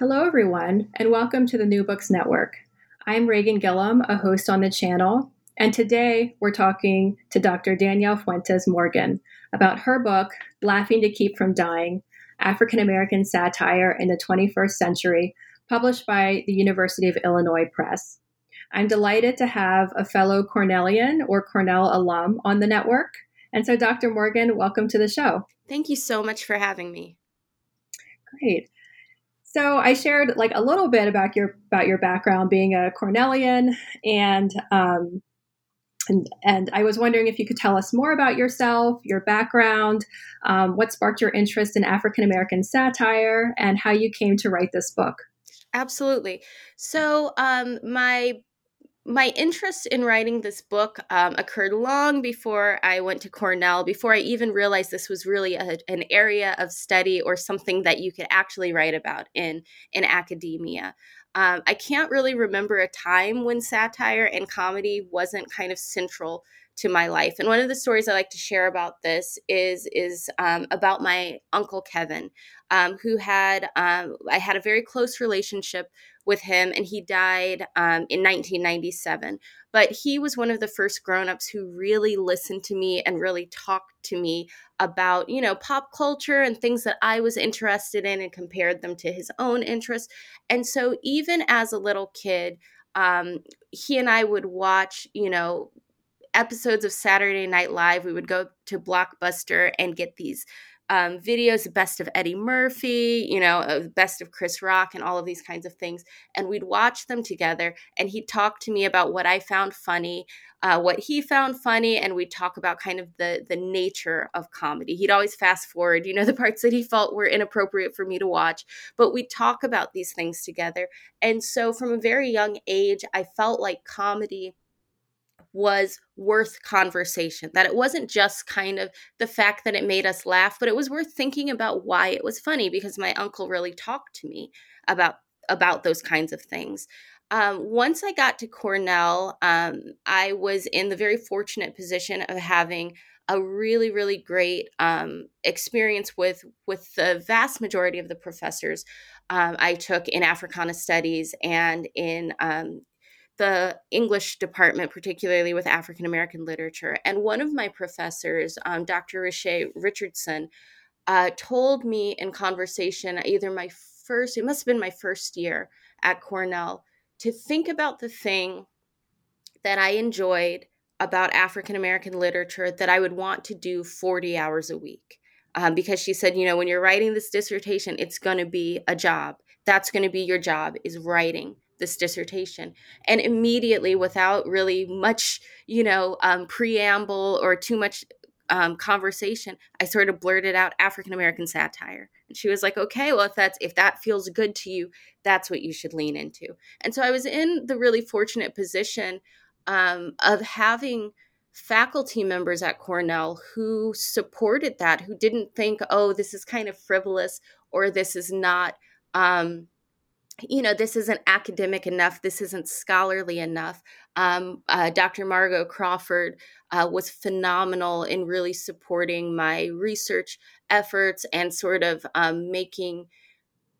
Hello, everyone, and welcome to the New Books Network. I'm Reagan Gillum, a host on the channel, and today we're talking to Dr. Danielle Fuentes Morgan about her book, Laughing to Keep from Dying African American Satire in the 21st Century, published by the University of Illinois Press. I'm delighted to have a fellow Cornellian or Cornell alum on the network. And so, Dr. Morgan, welcome to the show. Thank you so much for having me. Great. So I shared like a little bit about your about your background being a Cornellian, and um, and and I was wondering if you could tell us more about yourself, your background, um, what sparked your interest in African American satire, and how you came to write this book. Absolutely. So um, my my interest in writing this book um, occurred long before I went to Cornell, before I even realized this was really a, an area of study or something that you could actually write about in, in academia. Um, I can't really remember a time when satire and comedy wasn't kind of central to my life. And one of the stories I like to share about this is is um, about my uncle Kevin, um, who had um, I had a very close relationship with him, and he died um, in 1997. But he was one of the first grown-ups who really listened to me and really talked to me about, you know, pop culture and things that I was interested in and compared them to his own interests. And so even as a little kid, um, he and I would watch, you know, episodes of Saturday Night Live. We would go to Blockbuster and get these um, videos, the best of Eddie Murphy, you know, uh, best of Chris Rock, and all of these kinds of things. And we'd watch them together, and he'd talk to me about what I found funny, uh, what he found funny, and we'd talk about kind of the the nature of comedy. He'd always fast forward, you know, the parts that he felt were inappropriate for me to watch, but we'd talk about these things together. And so, from a very young age, I felt like comedy was worth conversation. That it wasn't just kind of the fact that it made us laugh, but it was worth thinking about why it was funny because my uncle really talked to me about about those kinds of things. Um, once I got to Cornell, um, I was in the very fortunate position of having a really, really great um, experience with with the vast majority of the professors um, I took in Africana Studies and in um, the English department, particularly with African American literature. And one of my professors, um, Dr. Riche Richardson, uh, told me in conversation, either my first, it must have been my first year at Cornell, to think about the thing that I enjoyed about African American literature that I would want to do 40 hours a week. Um, because she said, you know, when you're writing this dissertation, it's going to be a job. That's going to be your job is writing this dissertation. And immediately without really much you know um, preamble or too much um, conversation i sort of blurted out african american satire. And she was like okay well if that's if that feels good to you that's what you should lean into. And so i was in the really fortunate position um, of having faculty members at cornell who supported that who didn't think oh this is kind of frivolous or this is not um, you know, this isn't academic enough, this isn't scholarly enough. Um, uh, Dr. Margo Crawford uh, was phenomenal in really supporting my research efforts and sort of um, making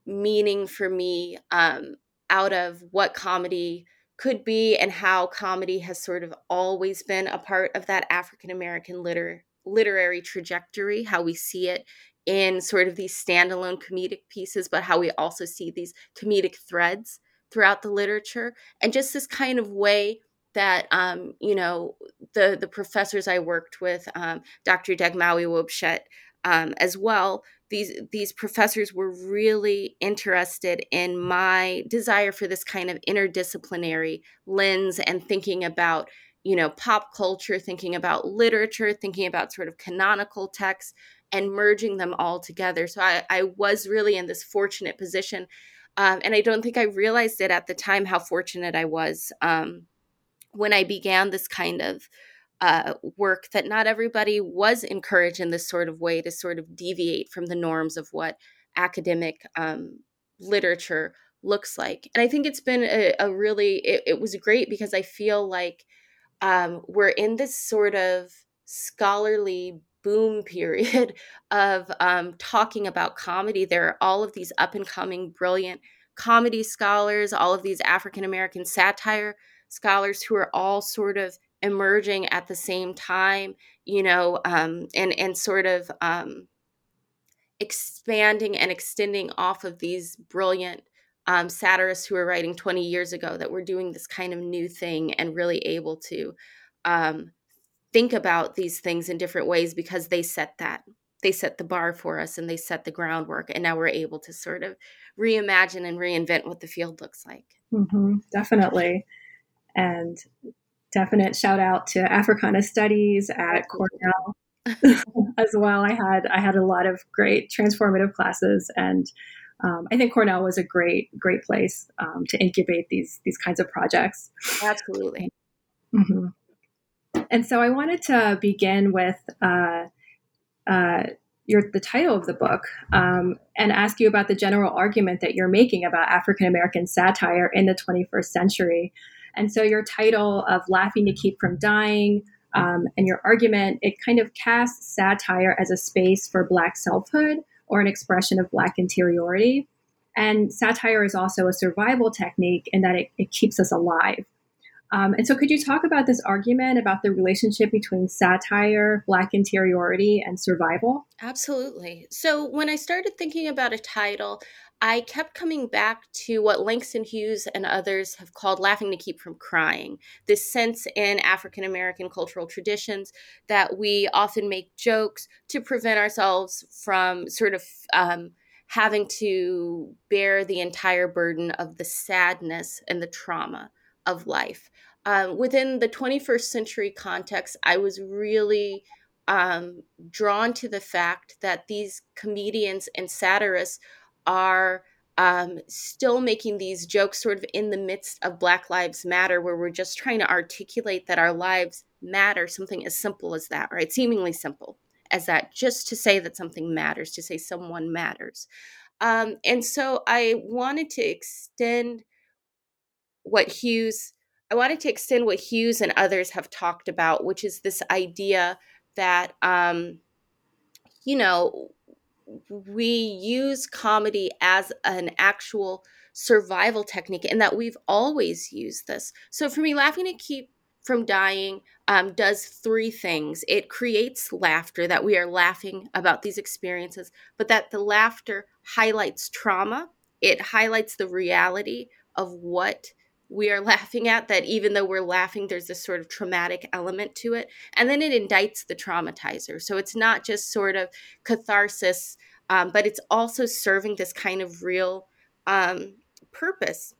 meaning for me um, out of what comedy could be and how comedy has sort of always been a part of that African American liter- literary trajectory, how we see it in sort of these standalone comedic pieces, but how we also see these comedic threads throughout the literature, and just this kind of way that um, you know the the professors I worked with, um, Dr. Dagmawi Woubshet, um, as well. These these professors were really interested in my desire for this kind of interdisciplinary lens and thinking about you know pop culture, thinking about literature, thinking about sort of canonical texts and merging them all together. So I, I was really in this fortunate position. Um, and I don't think I realized it at the time how fortunate I was um, when I began this kind of uh, work that not everybody was encouraged in this sort of way to sort of deviate from the norms of what academic um, literature looks like. And I think it's been a, a really, it, it, was great because I feel like um, we're in this sort of scholarly boom period of um, talking about comedy. There are all of these up and coming, brilliant comedy scholars, all of these African American satire scholars who are all sort of emerging at the same time, you know, um, and and sort of um, expanding and extending off of these brilliant um, satirists who were writing 20 years ago that were doing this kind of new thing and really able to um, think about these things in different ways because they set that they set the bar for us and they set the groundwork and now we're able to sort of reimagine and reinvent what the field looks like mm-hmm, definitely and definite shout out to africana studies at cornell as well i had i had a lot of great transformative classes and um, I think Cornell was a great, great place um, to incubate these these kinds of projects. Absolutely. Mm-hmm. And so I wanted to begin with uh, uh, your the title of the book um, and ask you about the general argument that you're making about African American satire in the 21st century. And so your title of "Laughing to Keep from Dying." Um, and your argument, it kind of casts satire as a space for Black selfhood or an expression of Black interiority. And satire is also a survival technique in that it, it keeps us alive. Um, and so, could you talk about this argument about the relationship between satire, Black interiority, and survival? Absolutely. So, when I started thinking about a title, I kept coming back to what Langston Hughes and others have called laughing to keep from crying. This sense in African American cultural traditions that we often make jokes to prevent ourselves from sort of um, having to bear the entire burden of the sadness and the trauma of life. Um, within the 21st century context, I was really um, drawn to the fact that these comedians and satirists are um, still making these jokes sort of in the midst of Black Lives Matter, where we're just trying to articulate that our lives matter, something as simple as that, right? Seemingly simple as that, just to say that something matters, to say someone matters. Um, and so I wanted to extend what Hughes, I wanted to extend what Hughes and others have talked about, which is this idea that, um, you know, we use comedy as an actual survival technique and that we've always used this. So for me, laughing to keep from dying um, does three things. It creates laughter, that we are laughing about these experiences, but that the laughter highlights trauma. It highlights the reality of what we are laughing at, that even though we're laughing, there's this sort of traumatic element to it. And then it indicts the traumatizer. So it's not just sort of catharsis, um, but it's also serving this kind of real um, purpose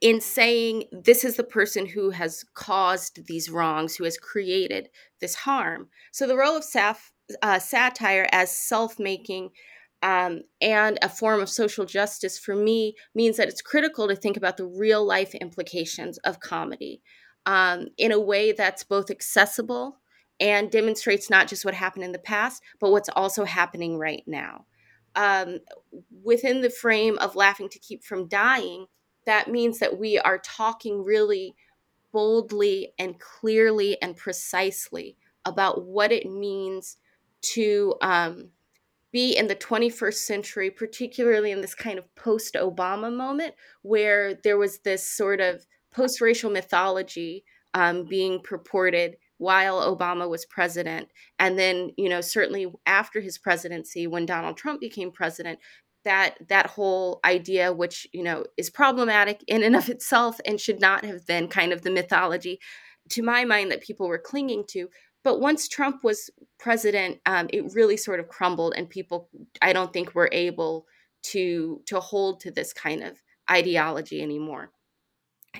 in saying this is the person who has caused these wrongs, who has created this harm. So the role of saf- uh, satire as self making um, and a form of social justice for me means that it's critical to think about the real life implications of comedy um, in a way that's both accessible and demonstrates not just what happened in the past, but what's also happening right now. Um, within the frame of laughing to keep from dying, that means that we are talking really boldly and clearly and precisely about what it means to um, be in the 21st century, particularly in this kind of post Obama moment where there was this sort of post racial mythology um, being purported while Obama was president. And then, you know, certainly after his presidency, when Donald Trump became president, that that whole idea which you know is problematic in and of itself and should not have been kind of the mythology to my mind that people were clinging to but once Trump was president, um, it really sort of crumbled, and people, I don't think, were able to to hold to this kind of ideology anymore.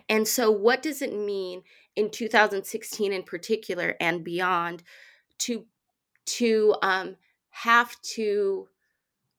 And so, what does it mean in 2016, in particular, and beyond, to to um, have to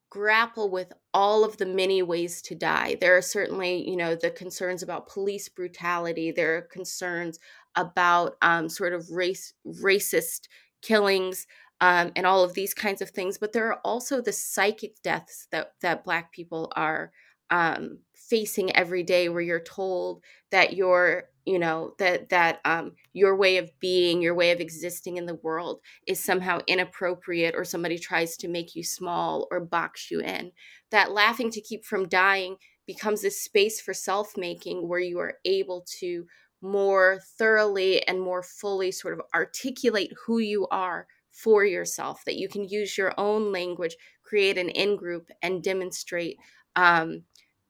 grapple with all of the many ways to die. There are certainly, you know, the concerns about police brutality. There are concerns about um, sort of race racist killings um, and all of these kinds of things. But there are also the psychic deaths that that Black people are um, facing every day, where you're told that your you know that that um, your way of being your way of existing in the world is somehow inappropriate or somebody tries to make you small or box you in that laughing to keep from dying becomes this space for self-making where you are able to more thoroughly and more fully sort of articulate who you are for yourself that you can use your own language create an in-group and demonstrate um,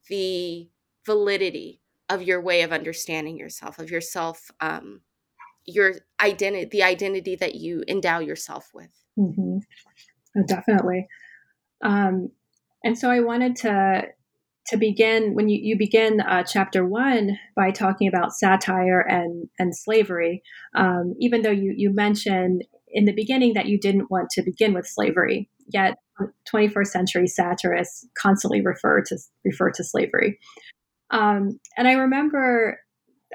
the validity of your way of understanding yourself of yourself um, your identity the identity that you endow yourself with mm-hmm. oh, definitely um, and so i wanted to to begin when you, you begin uh, chapter one by talking about satire and and slavery um, even though you you mentioned in the beginning that you didn't want to begin with slavery yet 21st century satirists constantly refer to refer to slavery. Um, and I remember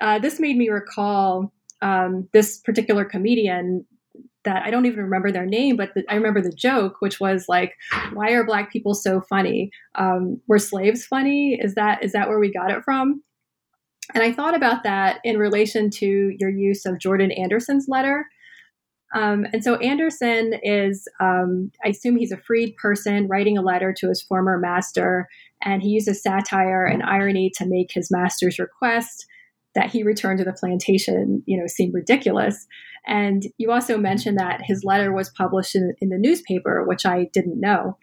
uh, this made me recall um, this particular comedian that I don't even remember their name, but the, I remember the joke, which was like, "Why are black people so funny? Um, were slaves funny? Is that is that where we got it from?" And I thought about that in relation to your use of Jordan Anderson's letter. Um, and so Anderson is, um, I assume he's a freed person writing a letter to his former master, and he uses satire and irony to make his master's request that he return to the plantation, you know, seem ridiculous. And you also mentioned that his letter was published in, in the newspaper, which I didn't know.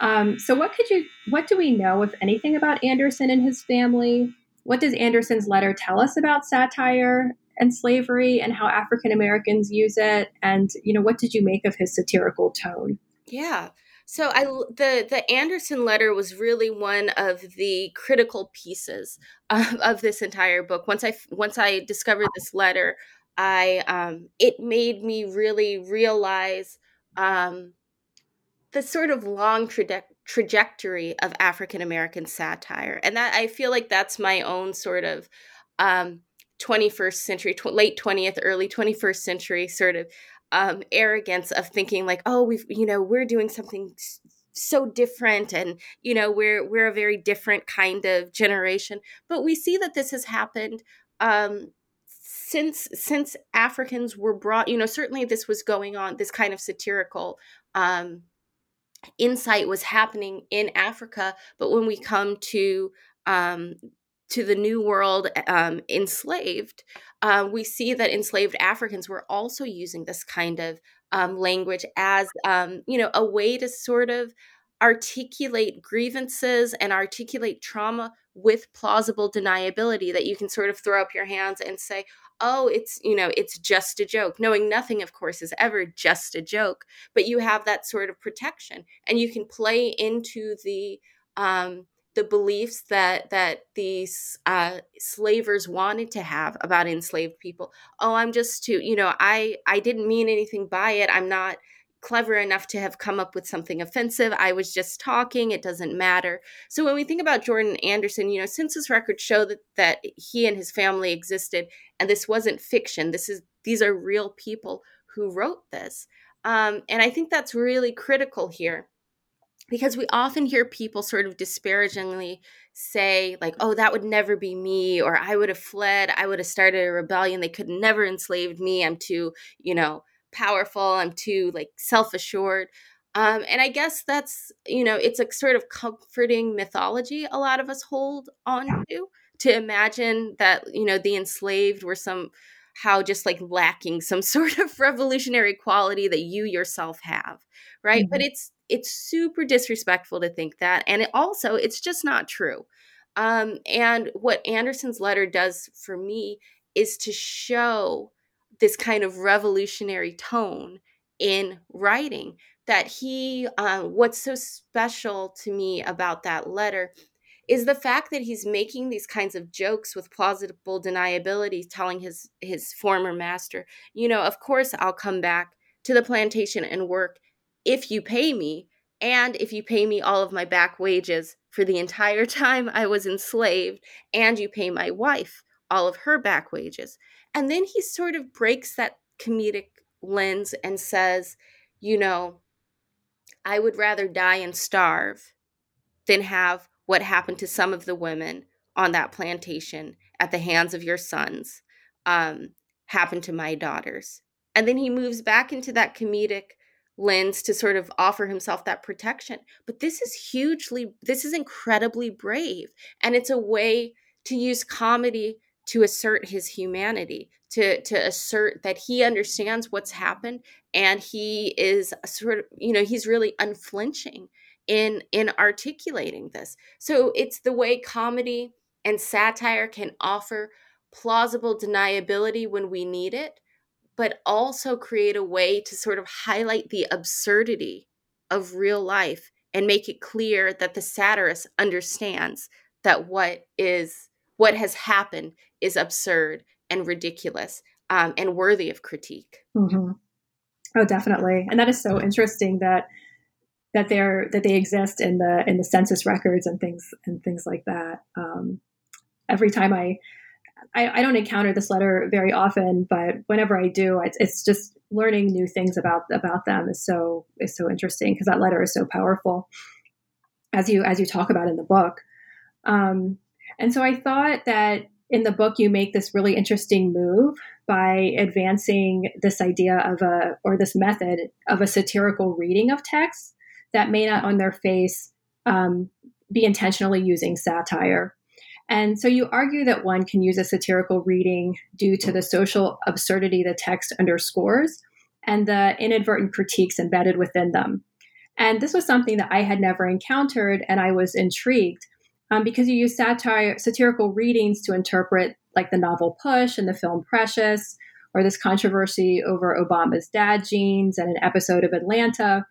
Um, so, what could you, what do we know, if anything, about Anderson and his family? What does Anderson's letter tell us about satire and slavery and how African Americans use it? And you know, what did you make of his satirical tone? Yeah. So I the the Anderson letter was really one of the critical pieces of, of this entire book. Once I once I discovered this letter, I um, it made me really realize um, the sort of long traje- trajectory of African American satire, and that I feel like that's my own sort of um, 21st century, tw- late 20th, early 21st century sort of um, arrogance of thinking like, oh, we've you know we're doing something so different and you know we're we're a very different kind of generation. But we see that this has happened um, since since africans were brought you know certainly this was going on this kind of satirical um, insight was happening in africa but when we come to um, to the new world um, enslaved uh, we see that enslaved Africans were also using this kind of um, language as, um, you know, a way to sort of articulate grievances and articulate trauma with plausible deniability that you can sort of throw up your hands and say, oh, it's, you know, it's just a joke. Knowing nothing, of course, is ever just a joke, but you have that sort of protection and you can play into the, um, the beliefs that that these uh, slavers wanted to have about enslaved people. Oh, I'm just too, you know, I I didn't mean anything by it. I'm not clever enough to have come up with something offensive. I was just talking. It doesn't matter. So when we think about Jordan Anderson, you know, census records show that that he and his family existed, and this wasn't fiction. This is these are real people who wrote this, um, and I think that's really critical here because we often hear people sort of disparagingly say like oh that would never be me or i would have fled i would have started a rebellion they could never enslaved me i'm too you know powerful i'm too like self-assured um, and i guess that's you know it's a sort of comforting mythology a lot of us hold on to to imagine that you know the enslaved were some how just like lacking some sort of revolutionary quality that you yourself have right mm-hmm. but it's it's super disrespectful to think that and it also it's just not true um, and what anderson's letter does for me is to show this kind of revolutionary tone in writing that he uh, what's so special to me about that letter is the fact that he's making these kinds of jokes with plausible deniability telling his his former master you know of course i'll come back to the plantation and work if you pay me, and if you pay me all of my back wages for the entire time I was enslaved, and you pay my wife all of her back wages. And then he sort of breaks that comedic lens and says, you know, I would rather die and starve than have what happened to some of the women on that plantation at the hands of your sons um, happen to my daughters. And then he moves back into that comedic lens to sort of offer himself that protection. But this is hugely, this is incredibly brave. And it's a way to use comedy to assert his humanity, to, to assert that he understands what's happened and he is sort of, you know, he's really unflinching in in articulating this. So it's the way comedy and satire can offer plausible deniability when we need it, but also create a way to sort of highlight the absurdity of real life and make it clear that the satirist understands that what is what has happened is absurd and ridiculous um, and worthy of critique. Mm-hmm. Oh, definitely, and that is so interesting that that they're that they exist in the in the census records and things and things like that. Um, every time I, I, I don't encounter this letter very often, but whenever I do, it's, it's just learning new things about about them is so is so interesting because that letter is so powerful, as you as you talk about in the book. Um, and so I thought that in the book you make this really interesting move by advancing this idea of a or this method of a satirical reading of texts that may not on their face um, be intentionally using satire and so you argue that one can use a satirical reading due to the social absurdity the text underscores and the inadvertent critiques embedded within them. And this was something that I had never encountered, and I was intrigued um, because you use satire, satirical readings to interpret, like the novel Push and the film Precious, or this controversy over Obama's dad jeans and an episode of Atlanta.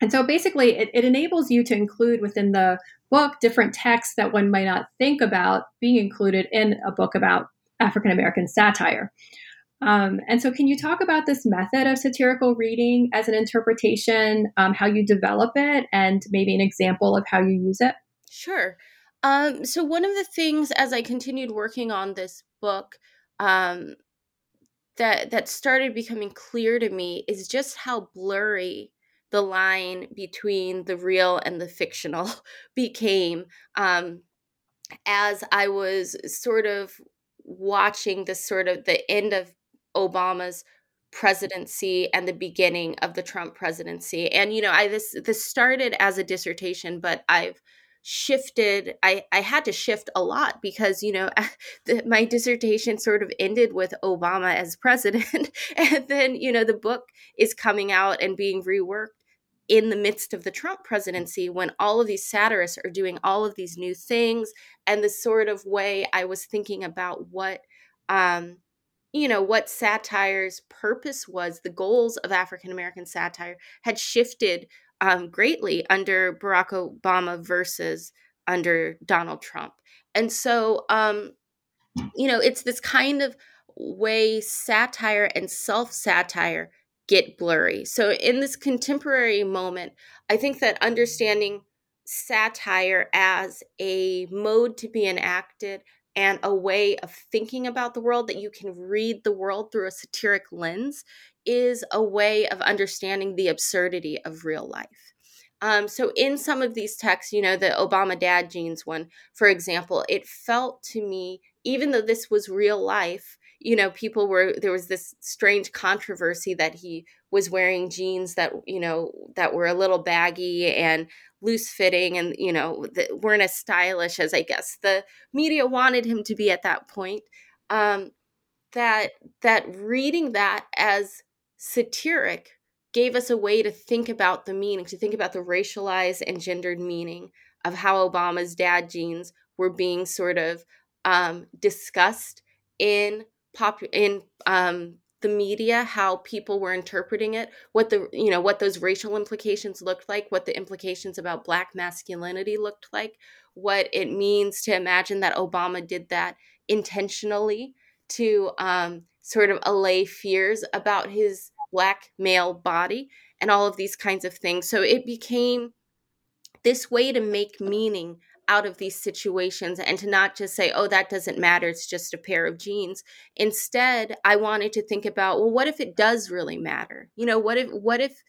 And so basically, it, it enables you to include within the book different texts that one might not think about being included in a book about African American satire. Um, and so, can you talk about this method of satirical reading as an interpretation, um, how you develop it, and maybe an example of how you use it? Sure. Um, so, one of the things as I continued working on this book um, that that started becoming clear to me is just how blurry the line between the real and the fictional became um, as I was sort of watching the sort of the end of Obama's presidency and the beginning of the Trump presidency. And you know, I this this started as a dissertation, but I've shifted i i had to shift a lot because you know the, my dissertation sort of ended with obama as president and then you know the book is coming out and being reworked in the midst of the Trump presidency when all of these satirists are doing all of these new things and the sort of way I was thinking about what um you know what satire's purpose was the goals of African American satire had shifted um, greatly under Barack Obama versus under Donald Trump. And so um you know it's this kind of way satire and self satire get blurry. So, in this contemporary moment, I think that understanding satire as a mode to be enacted and a way of thinking about the world that you can read the world through a satiric lens is a way of understanding the absurdity of real life. Um, so, in some of these texts, you know, the Obama dad jeans one, for example, it felt to me, even though this was real life, you know people were there was this strange controversy that he was wearing jeans that you know that were a little baggy and loose fitting and you know that weren't as stylish as i guess the media wanted him to be at that point um that that reading that as satiric gave us a way to think about the meaning to think about the racialized and gendered meaning of how obama's dad jeans were being sort of um, discussed in pop in um, the media how people were interpreting it what the you know what those racial implications looked like what the implications about black masculinity looked like what it means to imagine that obama did that intentionally to um, sort of allay fears about his black male body and all of these kinds of things. So it became this way to make meaning out of these situations and to not just say, oh, that doesn't matter, it's just a pair of jeans. Instead, I wanted to think about, well, what if it does really matter? You know, what if, what if,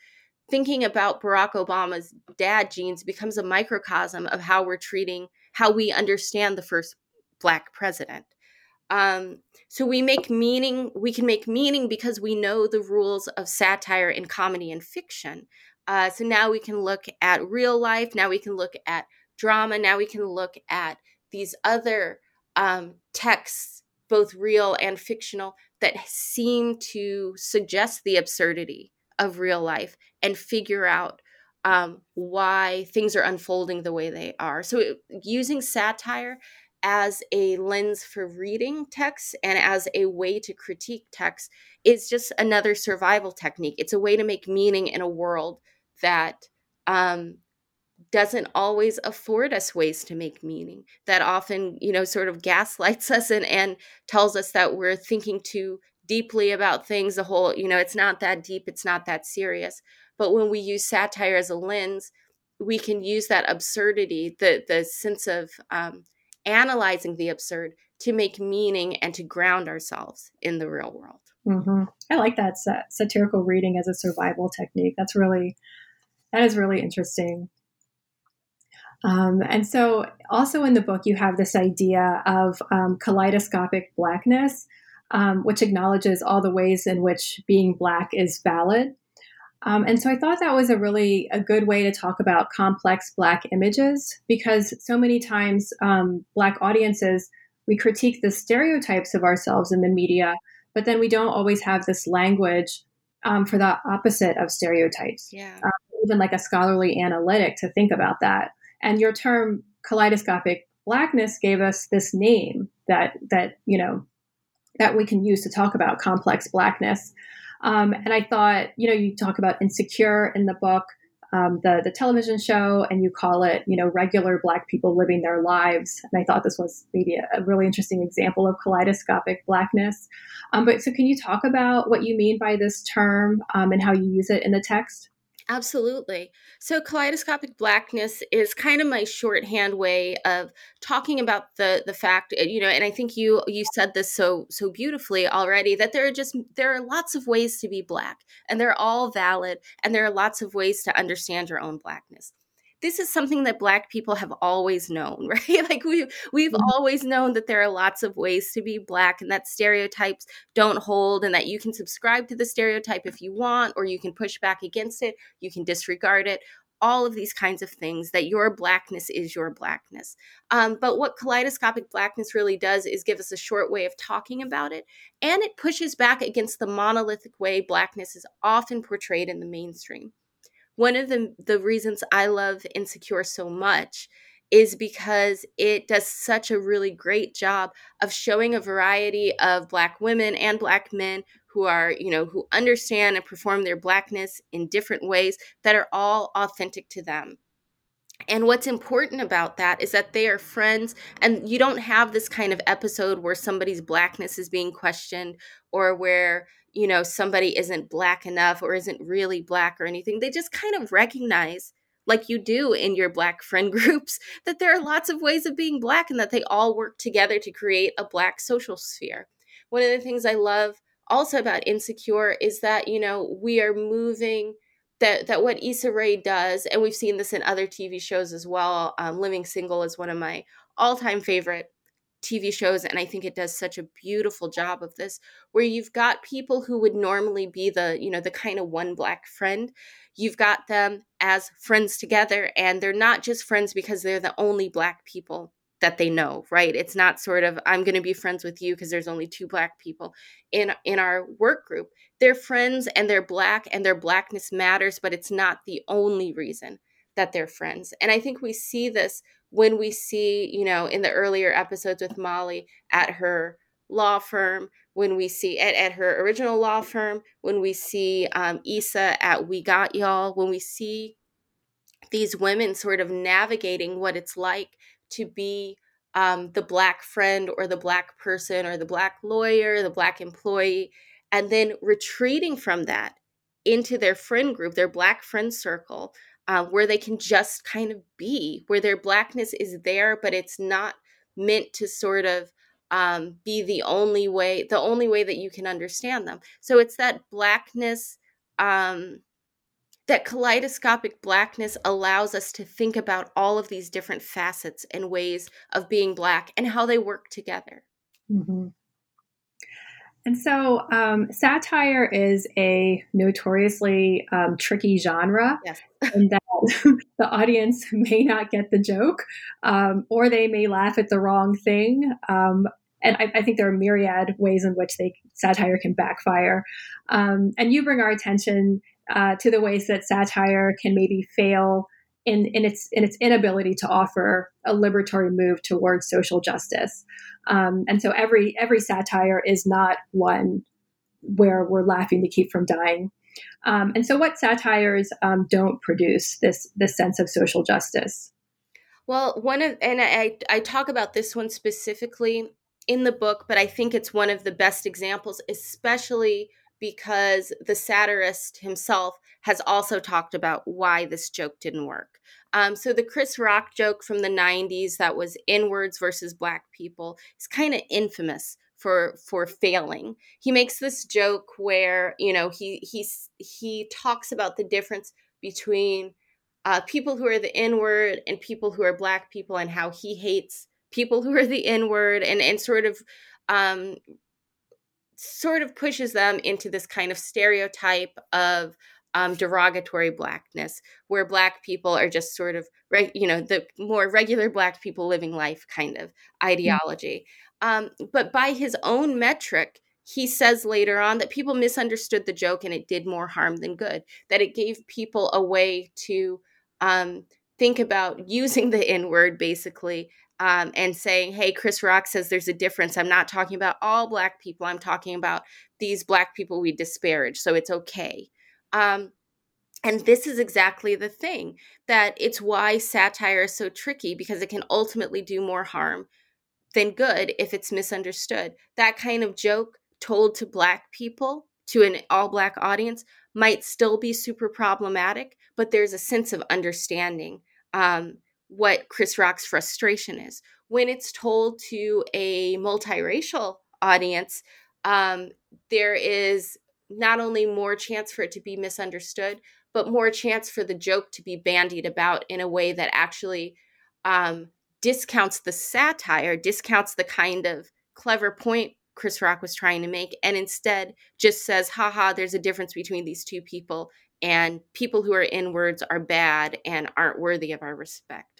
thinking about Barack Obama's dad jeans becomes a microcosm of how we're treating, how we understand the first black president. Um, so we make meaning, we can make meaning because we know the rules of satire and comedy and fiction. Uh, so now we can look at real life. Now we can look at drama. Now we can look at these other um, texts, both real and fictional, that seem to suggest the absurdity of real life and figure out um, why things are unfolding the way they are. So, it, using satire as a lens for reading text and as a way to critique text is just another survival technique. It's a way to make meaning in a world that um, doesn't always afford us ways to make meaning that often you know sort of gaslights us and, and tells us that we're thinking too deeply about things the whole you know it's not that deep it's not that serious but when we use satire as a lens we can use that absurdity the the sense of um, analyzing the absurd to make meaning and to ground ourselves in the real world mm-hmm. i like that satirical reading as a survival technique that's really that is really interesting um, and so, also in the book, you have this idea of um, kaleidoscopic blackness, um, which acknowledges all the ways in which being black is valid. Um, and so, I thought that was a really a good way to talk about complex black images because so many times um, black audiences we critique the stereotypes of ourselves in the media, but then we don't always have this language um, for the opposite of stereotypes. Yeah. even like a scholarly analytic to think about that. And your term kaleidoscopic blackness gave us this name that that you know that we can use to talk about complex blackness. Um, and I thought, you know, you talk about insecure in the book, um, the the television show, and you call it, you know, regular Black people living their lives. And I thought this was maybe a, a really interesting example of kaleidoscopic blackness. Um, but so, can you talk about what you mean by this term um, and how you use it in the text? Absolutely. So kaleidoscopic blackness is kind of my shorthand way of talking about the the fact uh, you know and I think you you said this so so beautifully already that there are just there are lots of ways to be black and they're all valid and there are lots of ways to understand your own blackness this is something that black people have always known right? Like we we've mm-hmm. always known that there are lots of ways to be black and that stereotypes don't hold and that you can subscribe to the stereotype if you want or you can push back against it you can disregard it all of these kinds of things that your blackness is your blackness. Um, but what kaleidoscopic blackness really does is give us a short way of talking about it and it pushes back against the monolithic way blackness is often portrayed in the mainstream one of the the reasons I love Insecure so much is because it does such a really great job of showing a variety of black women and black men who are, you know, who understand and perform their blackness in different ways that are all authentic to them. And what's important about that is that they are friends, and you don't have this kind of episode where somebody's blackness is being questioned or where you know somebody isn't black enough or isn't really black or anything they just kind of recognize like you do in your black friend groups that there are lots of ways of being black and that they all work together to create a black social sphere one of the things i love also about insecure is that you know we are moving that that what Issa Rae does, and we've seen this in other TV shows as well. Um, Living Single is one of my all time favorite TV shows, and I think it does such a beautiful job of this, where you've got people who would normally be the, you know, the kind of one black friend. You've got them as friends together, and they're not just friends because they're the only black people that they know, right? It's not sort of I'm going to be friends with you because there's only two black people in in our work group. They're friends and they're black and their blackness matters, but it's not the only reason that they're friends. And I think we see this when we see, you know, in the earlier episodes with Molly at her law firm, when we see at, at her original law firm, when we see um, Issa at We Got Y'all, when we see these women sort of navigating what it's like to be um, the black friend or the black person or the black lawyer, the black employee, and then retreating from that into their friend group, their black friend circle, uh, where they can just kind of be, where their blackness is there, but it's not meant to sort of um, be the only way, the only way that you can understand them. So it's that blackness, um, that kaleidoscopic blackness allows us to think about all of these different facets and ways of being black and how they work together. Mm-hmm. And so, um, satire is a notoriously um, tricky genre, yes. in that the audience may not get the joke, um, or they may laugh at the wrong thing. Um, and I, I, think there are myriad ways in which they satire can backfire. Um, and you bring our attention uh, to the ways that satire can maybe fail in, in its in its inability to offer a liberatory move towards social justice. Um, and so every every satire is not one where we're laughing to keep from dying. Um, and so, what satires um, don't produce this this sense of social justice? Well, one of and I I talk about this one specifically in the book, but I think it's one of the best examples, especially because the satirist himself has also talked about why this joke didn't work. Um, so the Chris Rock joke from the 90s that was inwards versus black people is kind of infamous for for failing. He makes this joke where, you know, he he's he talks about the difference between uh, people who are the inward and people who are black people and how he hates people who are the inward and and sort of um sort of pushes them into this kind of stereotype of um, derogatory blackness, where black people are just sort of, you know, the more regular black people living life kind of mm. ideology. Um, but by his own metric, he says later on that people misunderstood the joke and it did more harm than good, that it gave people a way to um, think about using the N word basically um, and saying, hey, Chris Rock says there's a difference. I'm not talking about all Black people, I'm talking about these Black people we disparage. So it's okay. Um, and this is exactly the thing that it's why satire is so tricky because it can ultimately do more harm than good if it's misunderstood. That kind of joke told to Black people, to an all Black audience, might still be super problematic, but there's a sense of understanding. Um, what Chris Rock's frustration is. When it's told to a multiracial audience, um, there is not only more chance for it to be misunderstood, but more chance for the joke to be bandied about in a way that actually um, discounts the satire, discounts the kind of clever point Chris Rock was trying to make, and instead just says, haha, there's a difference between these two people, and people who are inwards are bad and aren't worthy of our respect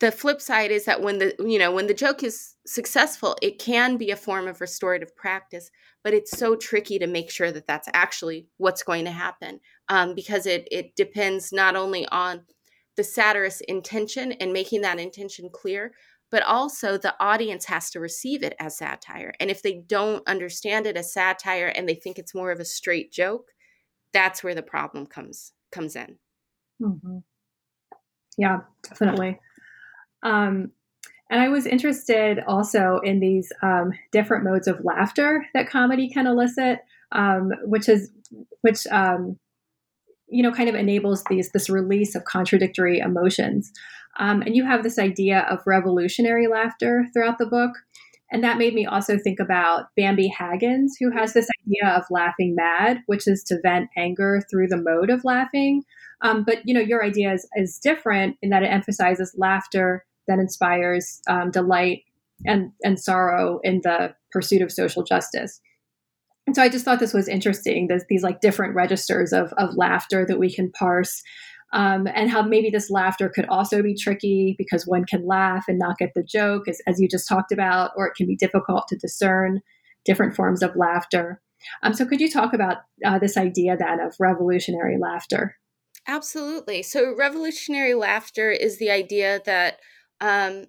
the flip side is that when the you know when the joke is successful it can be a form of restorative practice but it's so tricky to make sure that that's actually what's going to happen um, because it it depends not only on the satirist's intention and making that intention clear but also the audience has to receive it as satire. And if they don't understand it as satire and they think it's more of a straight joke that's where the problem comes comes in. Mm-hmm. yeah definitely um, and I was interested also in these um, different modes of laughter that comedy can elicit, um, which is which um, you know kind of enables these this release of contradictory emotions. Um, and you have this idea of revolutionary laughter throughout the book, and that made me also think about Bambi Haggins, who has this idea of laughing mad, which is to vent anger through the mode of laughing. Um, but you know, your idea is, is different in that it emphasizes laughter that inspires um, delight and and sorrow in the pursuit of social justice. And so I just thought this was interesting. There's these like different registers of of laughter that we can parse. Um, and how maybe this laughter could also be tricky because one can laugh and not get the joke, as, as you just talked about, or it can be difficult to discern different forms of laughter. Um, so, could you talk about uh, this idea then of revolutionary laughter? Absolutely. So, revolutionary laughter is the idea that um,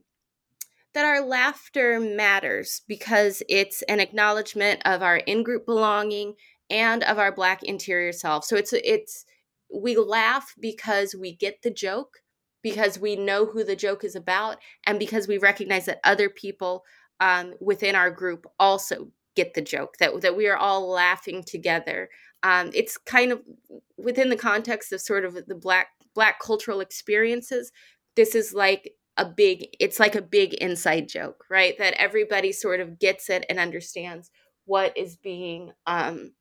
that our laughter matters because it's an acknowledgement of our in-group belonging and of our black interior self. So it's it's we laugh because we get the joke, because we know who the joke is about, and because we recognize that other people um, within our group also get the joke that that we are all laughing together Um, it's kind of within the context of sort of the black black cultural experiences. This is like a big it's like a big inside joke right? That everybody sort of gets it and understands what is being um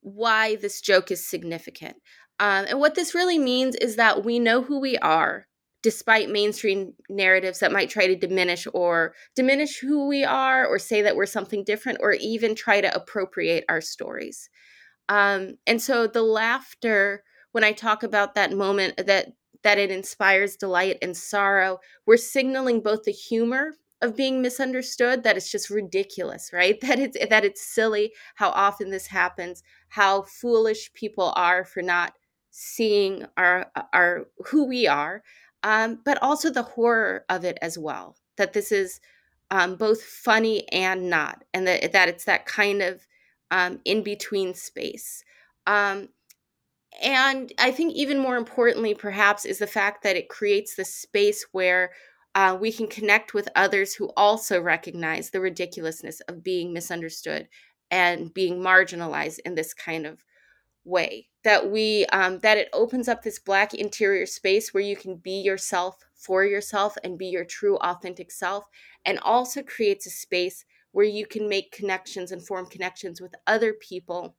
why this joke is significant. Um, and what this really means is that we know who we are despite mainstream narratives that might try to diminish or diminish who we are or say that we're something different or even try to appropriate our stories. Um, and so the laughter when i talk about that moment that that it inspires delight and sorrow, we're signaling both the humor of being misunderstood that it's just ridiculous right? That it's that it's silly how often this happens how foolish people are for not seeing our our who we are um, but also the horror of it as well that this is um, both funny and not and that, that it's that kind of um, in between space. Um, and I think even more importantly, perhaps, is the fact that it creates this space where uh, we can connect with others who also recognize the ridiculousness of being misunderstood and being marginalized in this kind of way. That we um, that it opens up this black interior space where you can be yourself for yourself and be your true authentic self, and also creates a space where you can make connections and form connections with other people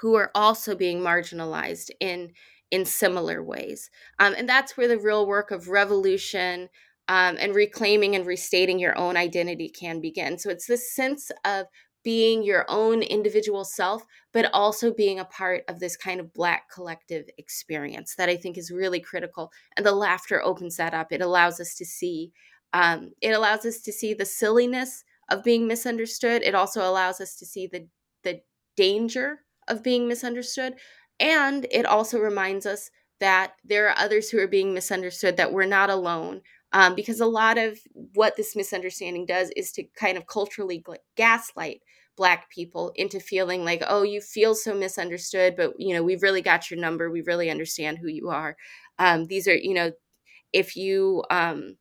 who are also being marginalized in in similar ways. Um, and that's where the real work of revolution um, and reclaiming and restating your own identity can begin. So it's this sense of being your own individual self but also being a part of this kind of black collective experience that i think is really critical and the laughter opens that up. It allows us to see um, it allows us to see the silliness of being misunderstood. It also allows us to see the the danger of being misunderstood. And it also reminds us that there are others who are being misunderstood, that we're not alone. Um, because a lot of what this misunderstanding does is to kind of culturally gaslight black people into feeling like oh you feel so misunderstood but you know we've really got your number we really understand who you are um, these are you know if you um,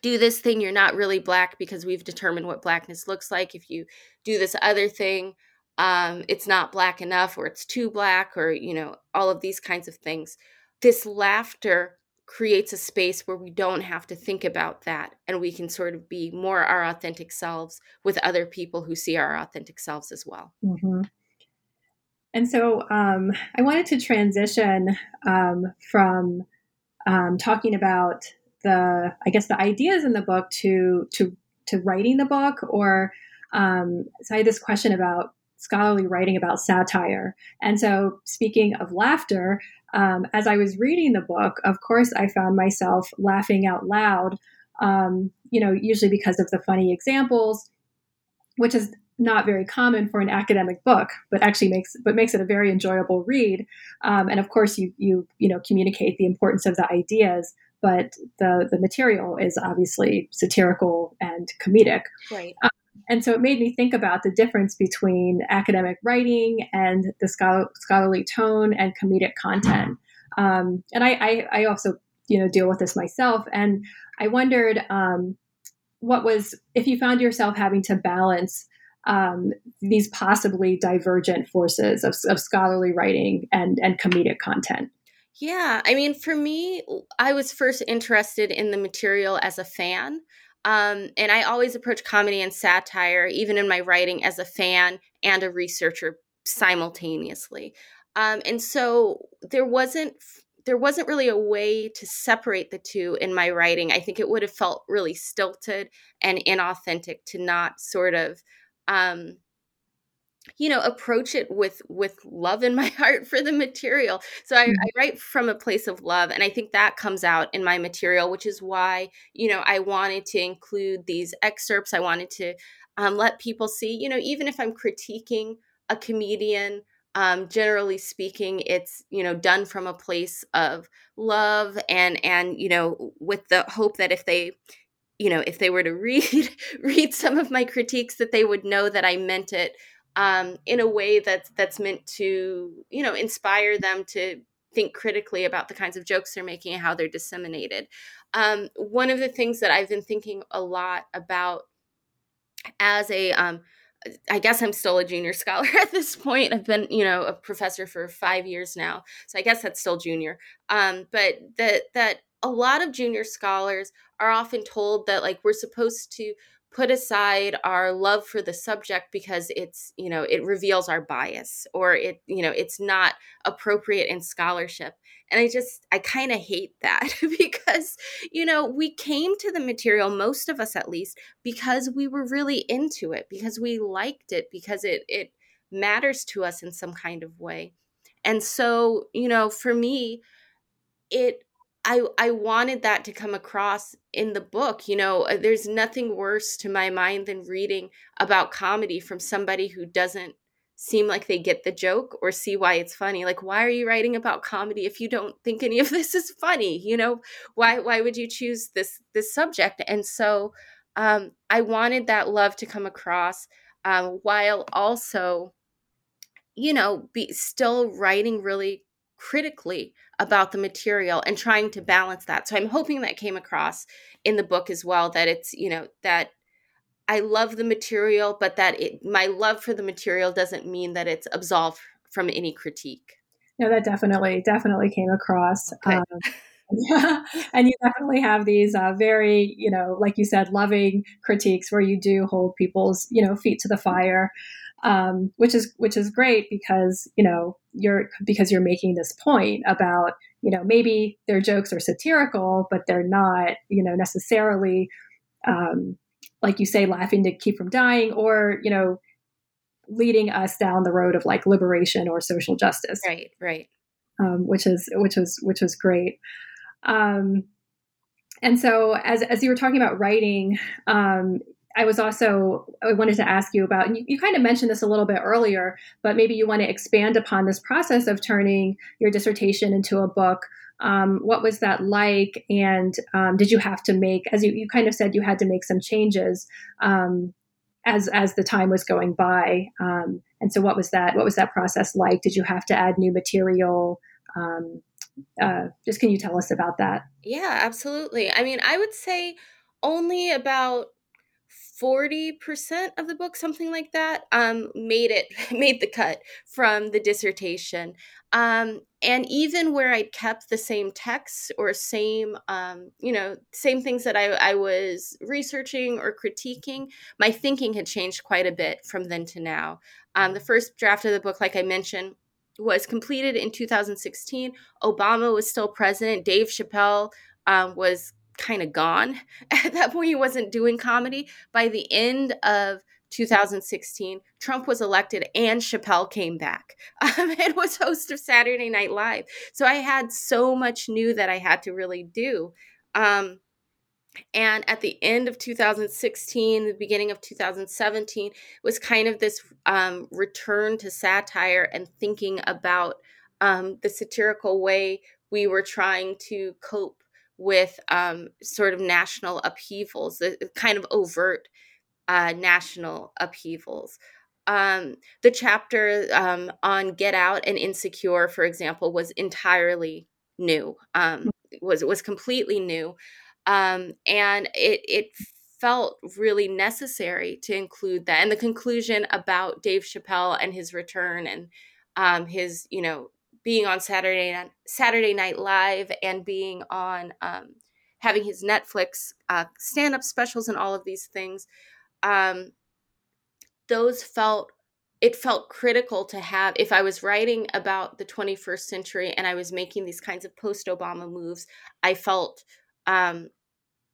do this thing you're not really black because we've determined what blackness looks like if you do this other thing um, it's not black enough or it's too black or you know all of these kinds of things this laughter creates a space where we don't have to think about that and we can sort of be more our authentic selves with other people who see our authentic selves as well mm-hmm. and so um, i wanted to transition um, from um, talking about the i guess the ideas in the book to to to writing the book or um, so i had this question about scholarly writing about satire. And so, speaking of laughter, um, as I was reading the book, of course, I found myself laughing out loud, um, you know, usually because of the funny examples, which is not very common for an academic book, but actually makes but makes it a very enjoyable read. Um, and of course, you you you know communicate the importance of the ideas, but the the material is obviously satirical and comedic. Right. Um, and so it made me think about the difference between academic writing and the scholarly tone and comedic content. Um, and I, I, I, also, you know, deal with this myself. And I wondered um, what was, if you found yourself having to balance um, these possibly divergent forces of, of scholarly writing and, and comedic content. Yeah, I mean, for me, I was first interested in the material as a fan. Um, and I always approach comedy and satire, even in my writing, as a fan and a researcher simultaneously. Um, and so there wasn't there wasn't really a way to separate the two in my writing. I think it would have felt really stilted and inauthentic to not sort of um, you know approach it with with love in my heart for the material so I, mm-hmm. I, write from a place of love and i think that comes out in my material which is why you know i wanted to include these excerpts i wanted to um, let people see you know even if i'm critiquing a comedian um, generally speaking it's you know done from a place of love and and you know with the hope that if they you know if they were to read read some of my critiques that they would know that i meant it um, in a way that's that's meant to you know inspire them to think critically about the kinds of jokes they're making and how they're disseminated. Um, one of the things that I've been thinking a lot about as a um, I guess I'm still a junior scholar at this point. I've been, you know, a professor for five years now, so I guess that's still junior. Um, but that that a lot of junior scholars are often told that like we're supposed to put aside our love for the subject because it's you know it reveals our bias or it you know it's not appropriate in scholarship. And i just i kind of hate that because you know we came to the material most of us at least because we were really into it because we liked it because it it matters to us in some kind of way. And so you know for me it I I wanted that to come across in the book. You know, uh, there's nothing worse to my mind than reading about comedy from somebody who doesn't seem like they get the joke or see why it's funny. Like why are you writing about comedy if you don't think any of this is funny? You know, why why would you choose this this subject? And so um I wanted that love to come across um while also you know, be still writing really critically about the material and trying to balance that. So I'm hoping that came across in the book as well that it's, you know, that I love the material, but that it, my love for the material doesn't mean that it's absolved from any critique. No, that definitely, definitely came across. Okay. Um, yeah, and you definitely have these uh, very, you know, like you said, loving critiques where you do hold people's, you know, feet to the fire um, which is which is great because you know you're because you're making this point about you know maybe their jokes are satirical, but they're not you know necessarily um, like you say laughing to keep from dying or you know leading us down the road of like liberation or social justice. Right, right. Um, which is which was which was great. Um, and so as as you were talking about writing, um, I was also I wanted to ask you about, and you, you, kind of mentioned this a little bit earlier, but maybe you want to expand upon this process of turning your dissertation into a book. Um, what was that like, and um, did you have to make, as you, you kind of said, you had to make some changes um, as as the time was going by, um, and so what was that? What was that process like? Did you have to add new material? Um, uh, just can you tell us about that? Yeah, absolutely. I mean, I would say only about 40% of the book something like that um, made it made the cut from the dissertation. Um, and even where i'd kept the same texts or same um, you know same things that I, I was researching or critiquing my thinking had changed quite a bit from then to now. Um, the first draft of the book like i mentioned was completed in 2016 obama was still president. Dave chappelle um, was kind of gone. At that point, he wasn't doing comedy. By the end of 2016, Trump was elected and Chappelle came back um, and was host of Saturday Night Live. So I had so much new that I had to really do. Um, and at the end of 2016, the beginning of 2017, was kind of this um, return to satire and thinking about um, the satirical way we were trying to cope with um, sort of national upheavals, the kind of overt uh, national upheavals. Um, the chapter um, on Get Out and Insecure, for example, was entirely new. Um, mm. was was completely new, um, and it it felt really necessary to include that. And the conclusion about Dave Chappelle and his return and um, his you know being on Saturday Night, Saturday Night Live and being on um, having his Netflix uh, stand up specials and all of these things. Um, those felt it felt critical to have if I was writing about the 21st century and I was making these kinds of post Obama moves, I felt um,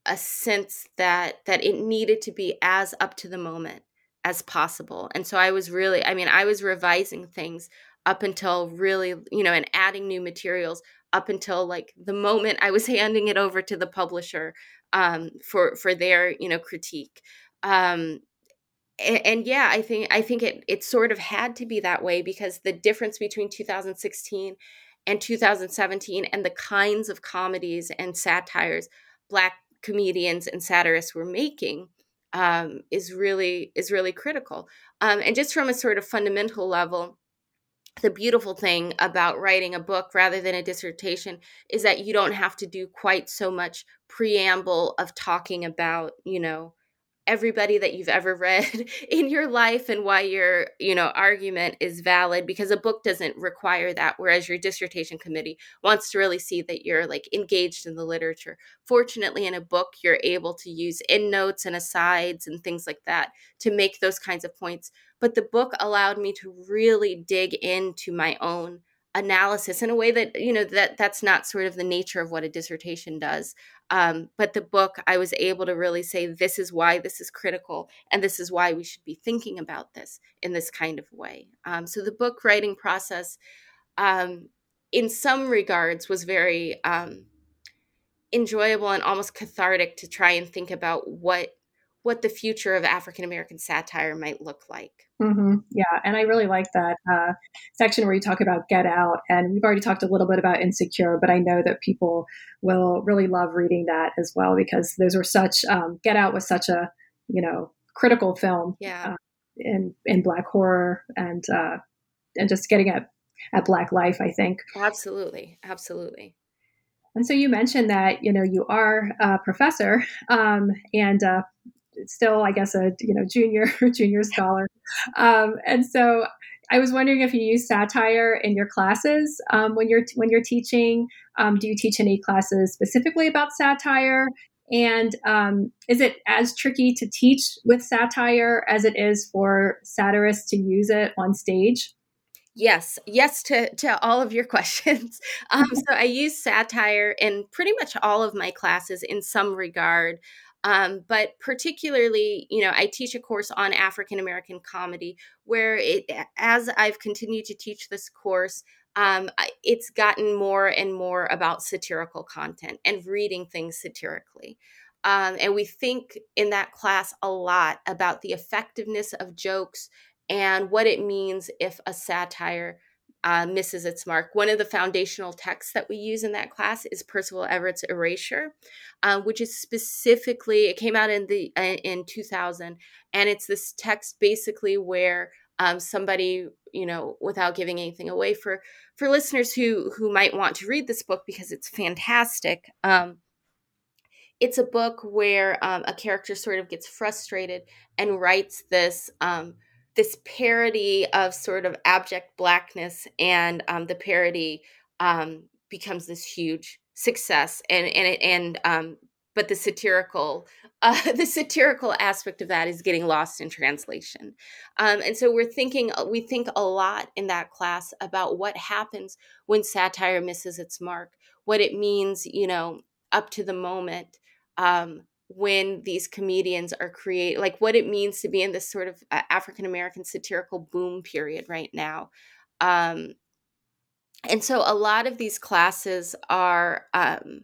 a sense that that it needed to be as up to the moment as possible. And so I was really, I mean, I was revising things up until really, you know, and adding new materials up until like the moment I was handing it over to the publisher um, for for their, you know, critique. Um, and, and yeah, I think I think it it sort of had to be that way because the difference between 2016 and 2017 and the kinds of comedies and satires black comedians and satirists were making um, is really is really critical. Um, and just from a sort of fundamental level, the beautiful thing about writing a book rather than a dissertation is that you don't have to do quite so much preamble of talking about you know everybody that you've ever read in your life and why your you know argument is valid because a book doesn't require that whereas your dissertation committee wants to really see that you're like engaged in the literature. Fortunately in a book you're able to use endnotes and asides and things like that to make those kinds of points but the book allowed me to really dig into my own analysis in a way that you know that that's not sort of the nature of what a dissertation does. Um, but the book i was able to really say this is why this is critical and this is why we should be thinking about this in this kind of way. Um, so the book writing process um, in some regards was very um, enjoyable and almost cathartic to try and think about what what the future of African American satire might look like. Mm-hmm. Yeah, and I really like that uh, section where you talk about Get Out, and we've already talked a little bit about Insecure, but I know that people will really love reading that as well because those were such. Um, Get Out was such a you know critical film, yeah, uh, in in black horror and uh, and just getting at at black life. I think absolutely, absolutely. And so you mentioned that you know you are a professor, um, and uh, still, I guess, a you know junior junior scholar. Um, and so I was wondering if you use satire in your classes um, when you're when you're teaching. Um, do you teach any classes specifically about satire? And um, is it as tricky to teach with satire as it is for satirists to use it on stage? Yes, yes to to all of your questions. Um, so I use satire in pretty much all of my classes in some regard. Um, but particularly, you know, I teach a course on African American comedy where it, as I've continued to teach this course, um, it's gotten more and more about satirical content and reading things satirically. Um, and we think in that class a lot about the effectiveness of jokes and what it means if a satire uh, misses its mark. One of the foundational texts that we use in that class is Percival Everett's Erasure, uh, which is specifically it came out in the uh, in 2000, and it's this text basically where um, somebody you know without giving anything away for for listeners who who might want to read this book because it's fantastic. Um, it's a book where um, a character sort of gets frustrated and writes this um, this parody of sort of abject blackness and um, the parody um, becomes this huge success and and and um, but the satirical uh, the satirical aspect of that is getting lost in translation. Um, and so we're thinking uh, we think a lot in that class about what happens when satire misses its mark what it means you know up to the moment um, when these comedians are create like what it means to be in this sort of uh, African American satirical boom period right now. Um, and so a lot of these classes are um,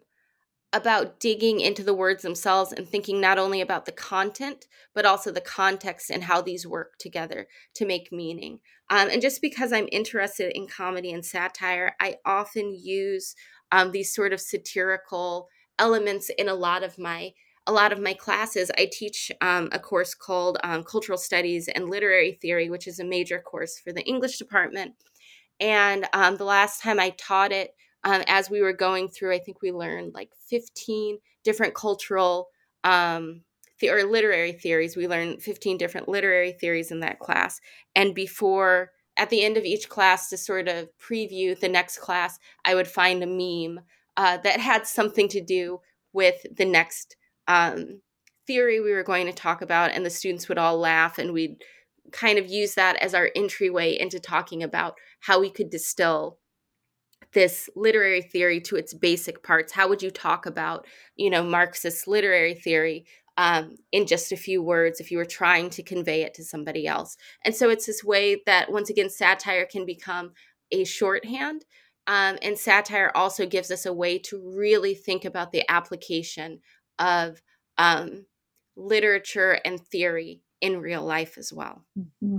about digging into the words themselves and thinking not only about the content, but also the context and how these work together to make meaning. Um, and just because I'm interested in comedy and satire, I often use um, these sort of satirical elements in a lot of my a lot of my classes, I teach um, a course called um, Cultural Studies and Literary Theory, which is a major course for the English department. And um, the last time I taught it, um, as we were going through, I think we learned like 15 different cultural um, the- or literary theories. We learned 15 different literary theories in that class. And before, at the end of each class, to sort of preview the next class, I would find a meme uh, that had something to do with the next um, theory we were going to talk about, and the students would all laugh, and we'd kind of use that as our entryway into talking about how we could distill this literary theory to its basic parts. How would you talk about, you know, Marxist literary theory um, in just a few words if you were trying to convey it to somebody else? And so it's this way that, once again, satire can become a shorthand. Um, and satire also gives us a way to really think about the application of um, literature and theory in real life as well. Mm-hmm.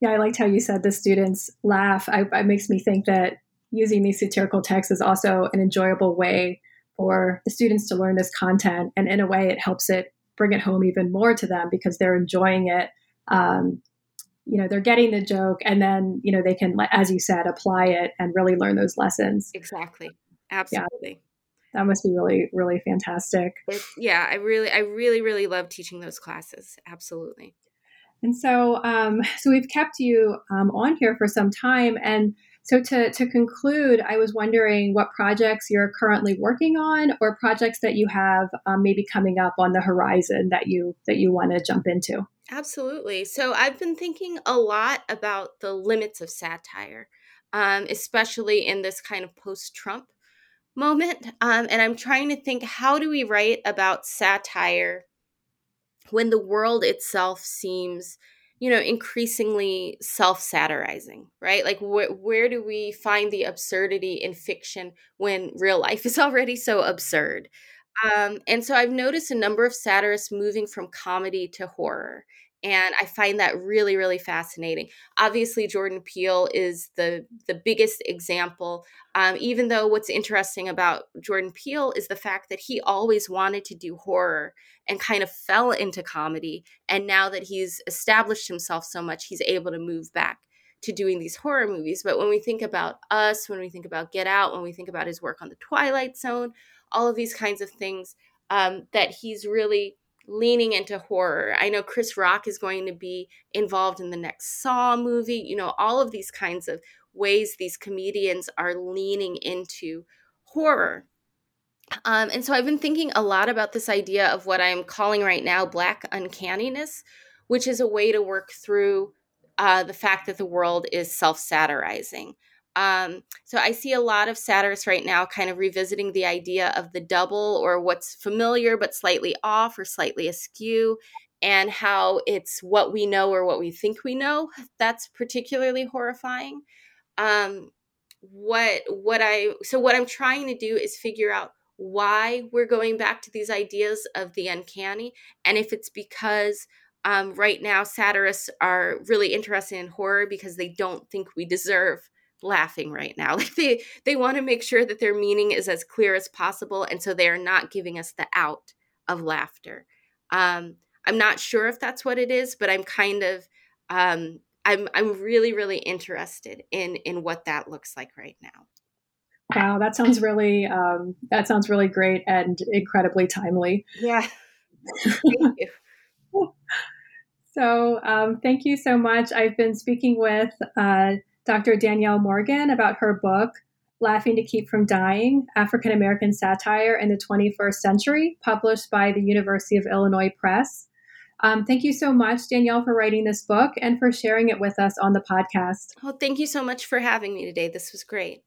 Yeah, I liked how you said the students laugh. I, it makes me think that using these satirical texts is also an enjoyable way for the students to learn this content. And in a way, it helps it bring it home even more to them because they're enjoying it. Um, you know, they're getting the joke, and then, you know, they can, as you said, apply it and really learn those lessons. Exactly. Absolutely. That must be really really fantastic. Yeah i really i really really love teaching those classes. Absolutely. And so um, so we've kept you um, on here for some time. And so to, to conclude i was wondering what projects you're currently working on or projects that you have um, maybe coming up on the horizon that you that you want to jump into. Absolutely. So i've been thinking a lot about the limits of satire um, especially in this kind of post-trump moment. Um, and I'm trying to think how do we write about satire when the world itself seems, you know, increasingly self satirizing, right? Like, wh- where do we find the absurdity in fiction when real life is already so absurd? Um, and so I've noticed a number of satirists moving from comedy to horror and i find that really really fascinating. Obviously jordan peele is the the biggest example um, even though what's interesting about jordan peele is the fact that he always wanted to do horror and kind of fell into comedy and now that he's established himself so much he's able to move back to doing these horror movies. But when we think about us when we think about get out when we think about his work on the twilight zone all of these kinds of things um, that he's really leaning into horror. I know Chris Rock is going to be involved in the next Saw movie. You know, all of these kinds of ways these comedians are leaning into horror. Um, and so I've been thinking a lot about this idea of what I'm calling right now black uncanniness, which is a way to work through uh, the fact that the world is self satirizing. Um, so I see a lot of satirists right now kind of revisiting the idea of the double or what's familiar but slightly off or slightly askew and how it's what we know or what we think we know that's particularly horrifying. Um, what what i so what i'm trying to do is figure out why we're going back to these ideas of the uncanny and if it's because um, right now satirists are really interested in horror because they don't think we deserve laughing right now. Like they they want to make sure that their meaning is as clear as possible and so they are not giving us the out of laughter. Um i'm not sure if that's what it is but i'm kind of um i'm i'm really really interested in in what that looks like right now. Wow that sounds really um that sounds really great and incredibly timely. Yeah. Thank you. So um, thank you so much. I've been speaking with uh, Dr. Danielle Morgan about her book, Laughing to Keep from Dying African American Satire in the 21st Century, published by the University of Illinois Press. Um, thank you so much, Danielle, for writing this book and for sharing it with us on the podcast. Well, thank you so much for having me today. This was great.